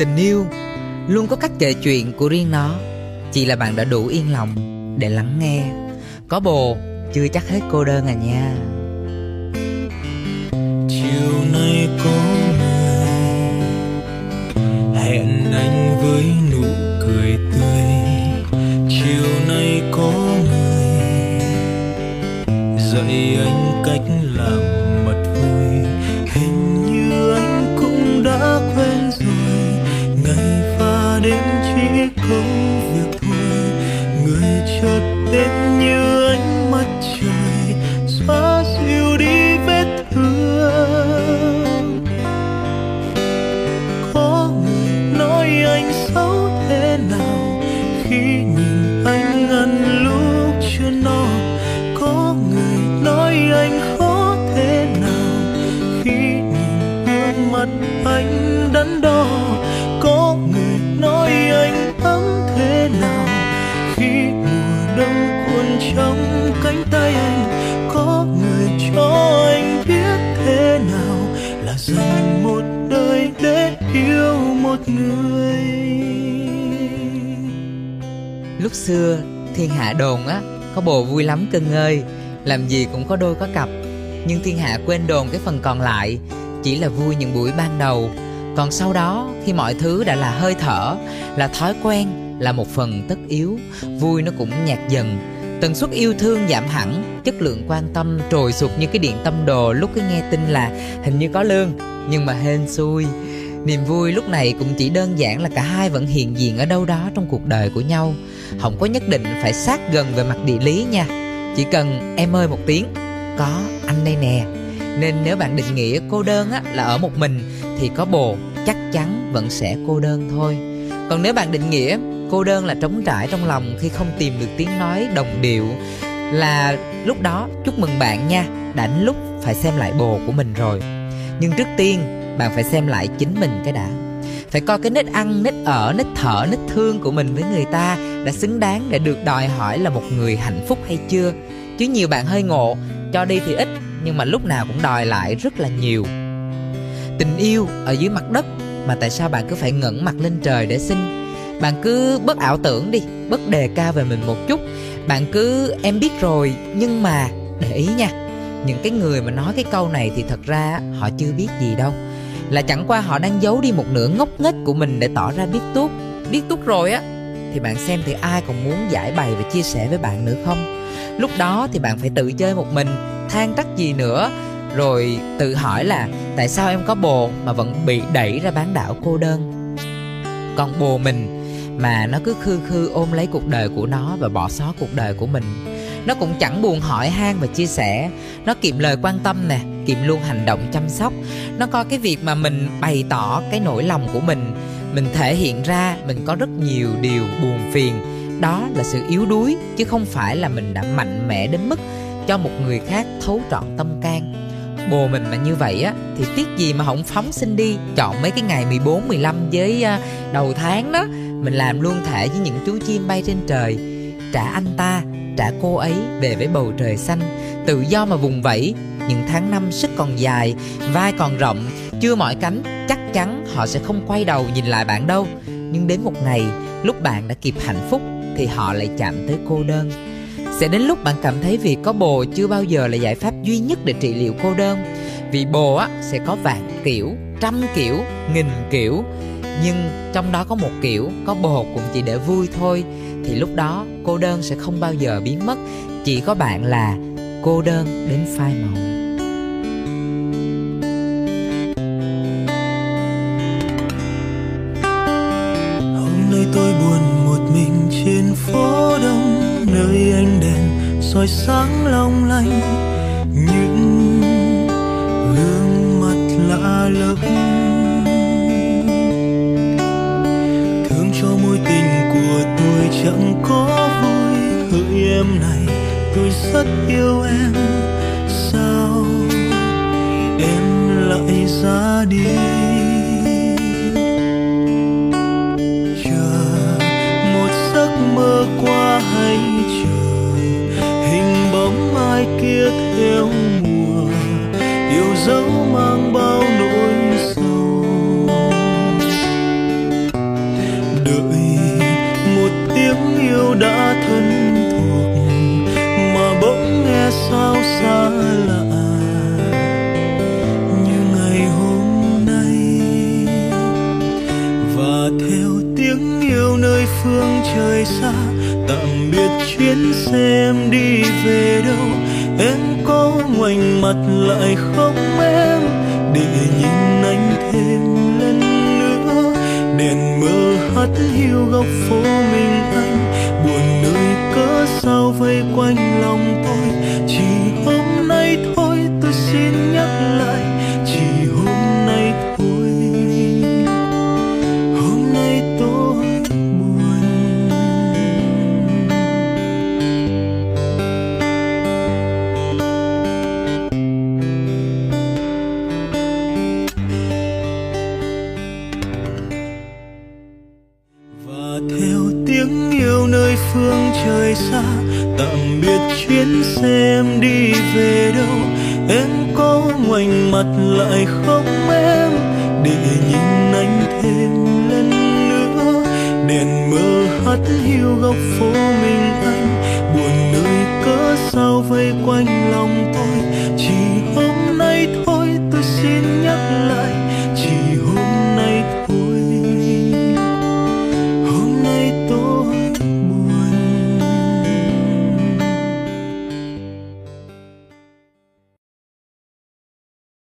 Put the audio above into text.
tình yêu luôn có cách kể chuyện của riêng nó. Chỉ là bạn đã đủ yên lòng để lắng nghe. Có bồ, chưa chắc hết cô đơn à nha. Chiều nay có người hẹn anh với nụ cười tươi. Chiều nay có người dạy anh cách làm đến như ánh mắt trời, xóa dịu đi vết thương. Có người nói anh xấu thế nào khi người dành một đời để yêu một người. Lúc xưa, thiên hạ đồn á, có bồ vui lắm cưng ơi. Làm gì cũng có đôi có cặp. Nhưng thiên hạ quên đồn cái phần còn lại, chỉ là vui những buổi ban đầu. Còn sau đó, khi mọi thứ đã là hơi thở, là thói quen, là một phần tất yếu, vui nó cũng nhạt dần tần suất yêu thương giảm hẳn, chất lượng quan tâm trồi sụt như cái điện tâm đồ lúc cái nghe tin là hình như có lương, nhưng mà hên xui. Niềm vui lúc này cũng chỉ đơn giản là cả hai vẫn hiện diện ở đâu đó trong cuộc đời của nhau. Không có nhất định phải sát gần về mặt địa lý nha. Chỉ cần em ơi một tiếng, có anh đây nè. Nên nếu bạn định nghĩa cô đơn á, là ở một mình, thì có bồ, chắc chắn vẫn sẽ cô đơn thôi. Còn nếu bạn định nghĩa cô đơn là trống trải trong lòng khi không tìm được tiếng nói đồng điệu. Là lúc đó, chúc mừng bạn nha, đã đến lúc phải xem lại bồ của mình rồi. Nhưng trước tiên, bạn phải xem lại chính mình cái đã. Phải coi cái nết ăn, nết ở, nết thở, nết thương của mình với người ta đã xứng đáng để được đòi hỏi là một người hạnh phúc hay chưa? Chứ nhiều bạn hơi ngộ, cho đi thì ít, nhưng mà lúc nào cũng đòi lại rất là nhiều. Tình yêu ở dưới mặt đất, mà tại sao bạn cứ phải ngẩng mặt lên trời để xin? Bạn cứ bớt ảo tưởng đi, bớt đề cao về mình một chút. Bạn cứ, em biết rồi, nhưng mà để ý nha, những cái người mà nói cái câu này thì thật ra họ chưa biết gì đâu. Là chẳng qua họ đang giấu đi một nửa ngốc nghếch của mình để tỏ ra biết tuốt. Biết tuốt rồi á, thì bạn xem thì ai còn muốn giải bày và chia sẻ với bạn nữa không? Lúc đó thì bạn phải tự chơi một mình, than trách gì nữa. Rồi tự hỏi là tại sao em có bồ mà vẫn bị đẩy ra bán đảo cô đơn? Còn bồ mình mà nó cứ khư khư ôm lấy cuộc đời của nó và bỏ xó cuộc đời của mình. Nó cũng chẳng buồn hỏi han và chia sẻ. Nó kiệm lời quan tâm nè kiệm luôn hành động chăm sóc. Nó coi cái việc mà mình bày tỏ cái nỗi lòng của mình mình thể hiện ra mình có rất nhiều điều buồn phiền. Đó là sự yếu đuối chứ không phải là mình đã mạnh mẽ đến mức cho một người khác thấu trọn tâm can. Bồ mình mà như vậy á thì tiếc gì mà không phóng sinh đi. Chọn mấy cái ngày 14, 15 với à, đầu tháng đó mình làm luôn thể với những chú chim bay trên trời. Trả anh ta, trả cô ấy về với bầu trời xanh. Tự do mà vùng vẫy, những tháng năm sức còn dài, vai còn rộng. Chưa mỏi cánh, chắc chắn họ sẽ không quay đầu nhìn lại bạn đâu. Nhưng đến một ngày, lúc bạn đã kịp hạnh phúc, thì họ lại chạm tới cô đơn. Sẽ đến lúc bạn cảm thấy việc có bồ chưa bao giờ là giải pháp duy nhất để trị liệu cô đơn. Vì bồ á, sẽ có vạn kiểu, trăm kiểu, nghìn kiểu nhưng trong đó có một kiểu, có bồ cũng chỉ để vui thôi. Thì lúc đó, cô đơn sẽ không bao giờ biến mất. Chỉ có bạn là cô đơn đến phai màu. Hôm nay tôi buồn một mình trên phố đông, nơi ánh đèn soi sáng long lanh. Những gương mặt lạ lẫm tình của tôi chẳng có vui hỡi em này. Tôi rất yêu em. Sao em lại ra đi? Chờ một giấc mơ qua hay chờ, hình bóng ai kia theo mùa, yêu dấu mang bao đợi một tiếng yêu đã thân thuộc mà bỗng nghe sao xa lạ. Như ngày hôm nay, và theo tiếng yêu nơi phương trời xa, tạm biệt chuyến xe em đi về đâu. Em có ngoảnh mặt lại không em? Để nhìn anh thêm lần nữa, đèn mưa Hát hiu góc phố mình anh. Buồn nơi cớ sao vây quanh lòng tôi? yêu nơi phương trời xa. Tạm biệt chuyến xe em đi về đâu. Em có ngoảnh mặt lại không em? Để nhìn anh thêm lần nữa. Đèn mơ hắt hiu góc phố mình anh. Buồn nơi cớ sao vây quanh